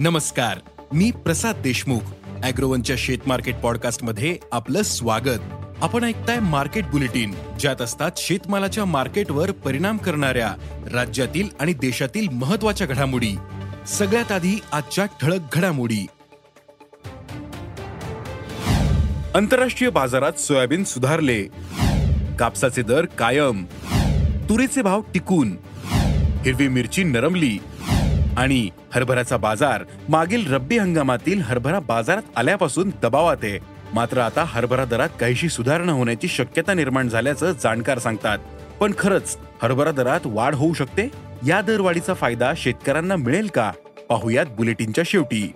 नमस्कार मी प्रसाद देशमुख अॅग्रोवनच्या शेत मार्केट पॉडकास्टमध्ये आपलं स्वागत. आपण ऐकताय मार्केट बुलेटिन ज्यात असतात शेतमालाच्या मार्केटवर परिणाम करणाऱ्या राज्यातील आणि देशातील महत्त्वाच्या घडामोडी. सगळ्यात आधी आजच्या ठळक घडामोडी. आंतरराष्ट्रीय बाजारात सोयाबीन सुधारले. कापसाचे दर कायम. तुरीचे भाव टिकून. हिरवी मिरची नरमली. आणि हरभऱ्याचा बाजार मागील रब्बी हंगामातील हरभरा बाजारात आल्यापासून दबावात आहे. मात्र आता हरभरा दरात काहीशी सुधारणा होण्याची शक्यता निर्माण झाल्याचं जाणकार सांगतात. पण खरंच हरभरा दरात वाढ होऊ शकते? या दरवाढीचा फायदा शेतकऱ्यांना मिळेल का? पाहुयात बुलेटिनच्या शेवटी.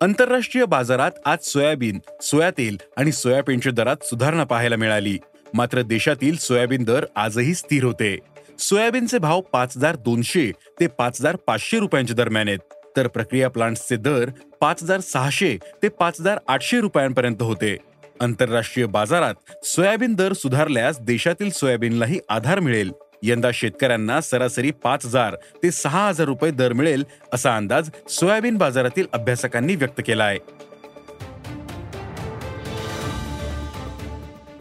आंतरराष्ट्रीय बाजारात आज सोयाबीन सोया तेल आणि सोयाबीनच्या दरात सुधारणा पाहायला मिळाली. मात्र देशातील सोयाबीन दर आजही स्थिर होते. सोयाबीनचे भाव पाच हजार दोनशे ते पाच हजार पाचशे रुपयांच्या दरम्यान आहेत. तर प्रक्रिया प्लांट्सचे दर पाच हजार सहाशे ते पाच हजार आठशे रुपयांपर्यंत होते. आंतरराष्ट्रीय बाजारात सोयाबीन दर सुधारल्यास देशातील सोयाबीनलाही आधार मिळेल. यंदा शेतकऱ्यांना सरासरी पाच हजार ते सहा हजार रुपये दर मिळेल असा अंदाज सोयाबीन बाजारातील अभ्यासकांनी व्यक्त केला आहे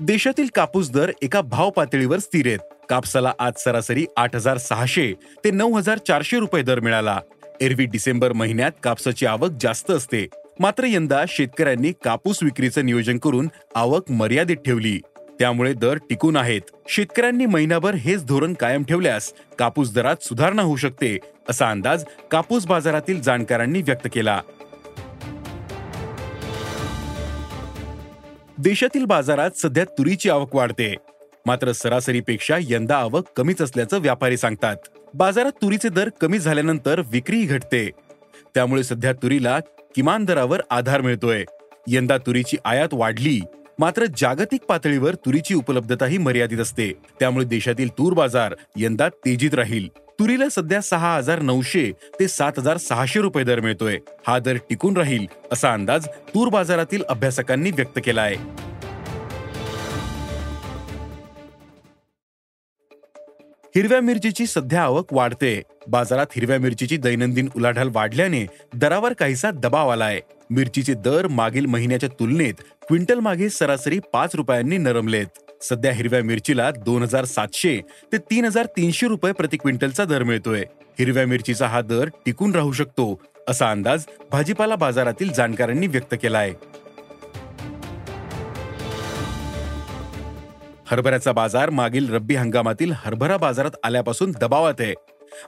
देशातील कापूस दर एका भाव पातळीवर स्थिर आहेत. कापसाला आज सरासरी आठ हजार सहाशे ते नऊ हजार चारशे रुपये दर मिळाला. एरवी डिसेंबर महिन्यात कापसाची आवक जास्त असते. मात्र यंदा शेतकऱ्यांनी कापूस विक्रीचं नियोजन करून आवक मर्यादित ठेवली. त्यामुळे दर टिकून आहेत. शेतकऱ्यांनी महिनाभर हेच धोरण कायम ठेवल्यास कापूस दरात सुधारणा होऊ शकते असा अंदाज कापूस बाजारातील जाणकारांनी व्यक्त केला. देशातील बाजारात सध्या तुरीची आवक वाढते. मात्र सरासरीपेक्षा यंदा आवक कमीच असल्याचं व्यापारी सांगतात. बाजारात तुरीचे दर कमी झाल्यानंतर विक्रीही घटते. त्यामुळे सध्या तुरीला किमान दरावर आधार मिळतोय. यंदा तुरीची आयात वाढली मात्र जागतिक पातळीवर तुरीची उपलब्धताही मर्यादित असते. त्यामुळे देशातील तूर बाजार यंदा तेजीत राहील. तुरीला सध्या सहा हजार नऊशे ते सात हजार सहाशे रुपये दर मिळतोय. हा दर टिकून राहील असा अंदाज तूर बाजारातील अभ्यासकांनी व्यक्त केला आहे हिरव्या मिरचीची सध्या आवक वाढते. बाजारात हिरव्या मिरचीची दैनंदिन उलाढाल वाढल्याने दरावर काहीसा दबाव आलाय. मिरचीचे दर मागील महिन्याच्या तुलनेत क्विंटल मागे सरासरी पाच रुपयांनी नरमलेत. सध्या हिरव्या मिरचीला दोन हजार सातशे ते तीन हजार तीनशे रुपये प्रति क्विंटलचा दर मिळतोय. हिरव्या मिरचीचा हा दर टिकून राहू शकतो असा अंदाज भाजीपाला बाजारातील जाणकारांनी व्यक्त केला आहे हरभऱ्याचा बाजार मागील रब्बी हंगामातील हरभरा बाजारात आल्यापासून दबावात आहे.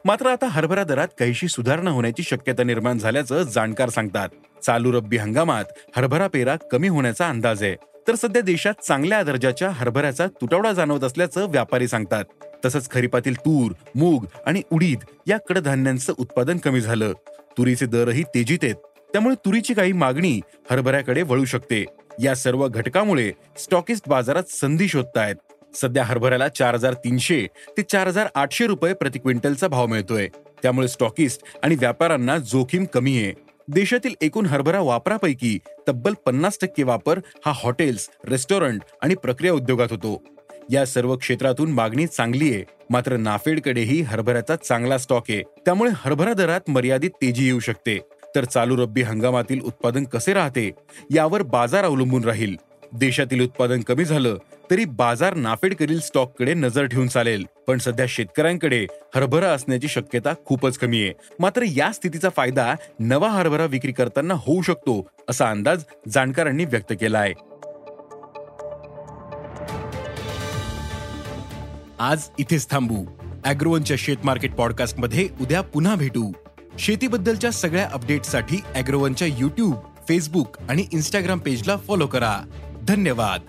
मात्र आता हरभरा दरात काहीशी सुधारणा होण्याची शक्यता निर्माण झाल्याचं जाणकार सांगतात. चालू रब्बी हंगामात हरभरा पेरा कमी होण्याचा अंदाज आहे. तर सध्या देशात चांगल्या दर्जाच्या हरभऱ्याचा तुटवडा जाणवत असल्याचं व्यापारी सांगतात. तसंच खरीपातील तूर मूग आणि उडीद या कडधान्यांचं उत्पादन कमी झालं. तुरीचे दरही तेजीत आहेत. त्यामुळे तुरीची काही मागणी हरभऱ्याकडे वळू शकते. या सर्व घटकामुळे स्टॉकिस्ट बाजारात संधी शोधतायत. सध्या हरभऱ्याला चार हजार तीनशे ते चार हजार आठशे रुपये प्रति क्विंटलचा भाव मिळतोय. त्यामुळे स्टॉकिस्ट आणि व्यापाऱ्यांना जोखीम कमी आहे. देशातील एकूण हरभरा वापरापैकी तब्बल पन्नास टक्के वापर हा हॉटेल्स रेस्टॉरंट आणि प्रक्रिया उद्योगात होतो. या सर्व क्षेत्रातून मागणी चांगली आहे. मात्र नाफेडकडेही हरभऱ्याचा चांगला स्टॉक आहे. त्यामुळे हरभरा दरात मर्यादित तेजी येऊ शकते. तर चालू रब्बी हंगामातील उत्पादन कसे राहते? यावर बाजार अवलंबून राहील. देशातील उत्पादन कमी झालं तरी बाजार नाफेडकडील स्टॉककडे नजर ठेवून चालेल. पण सध्या शेतकऱ्यांकडे हरभरा असण्याची शक्यता खूपच कमी आहे. मात्र या स्थितीचा फायदा नवा हरभरा विक्री करताना होऊ शकतो असा अंदाज जाणकारांनी व्यक्त केला आहे आज इथेच थांबू. अॅग्रोवनच्या शेत मार्केट पॉडकास्टमध्ये उद्या पुन्हा भेटू. शेतीबद्दलच्या सगळ्या अपडेटसाठी अॅग्रोवनच्या युट्यूब फेसबुक आणि इन्स्टाग्राम पेजला फॉलो करा. धन्यवाद.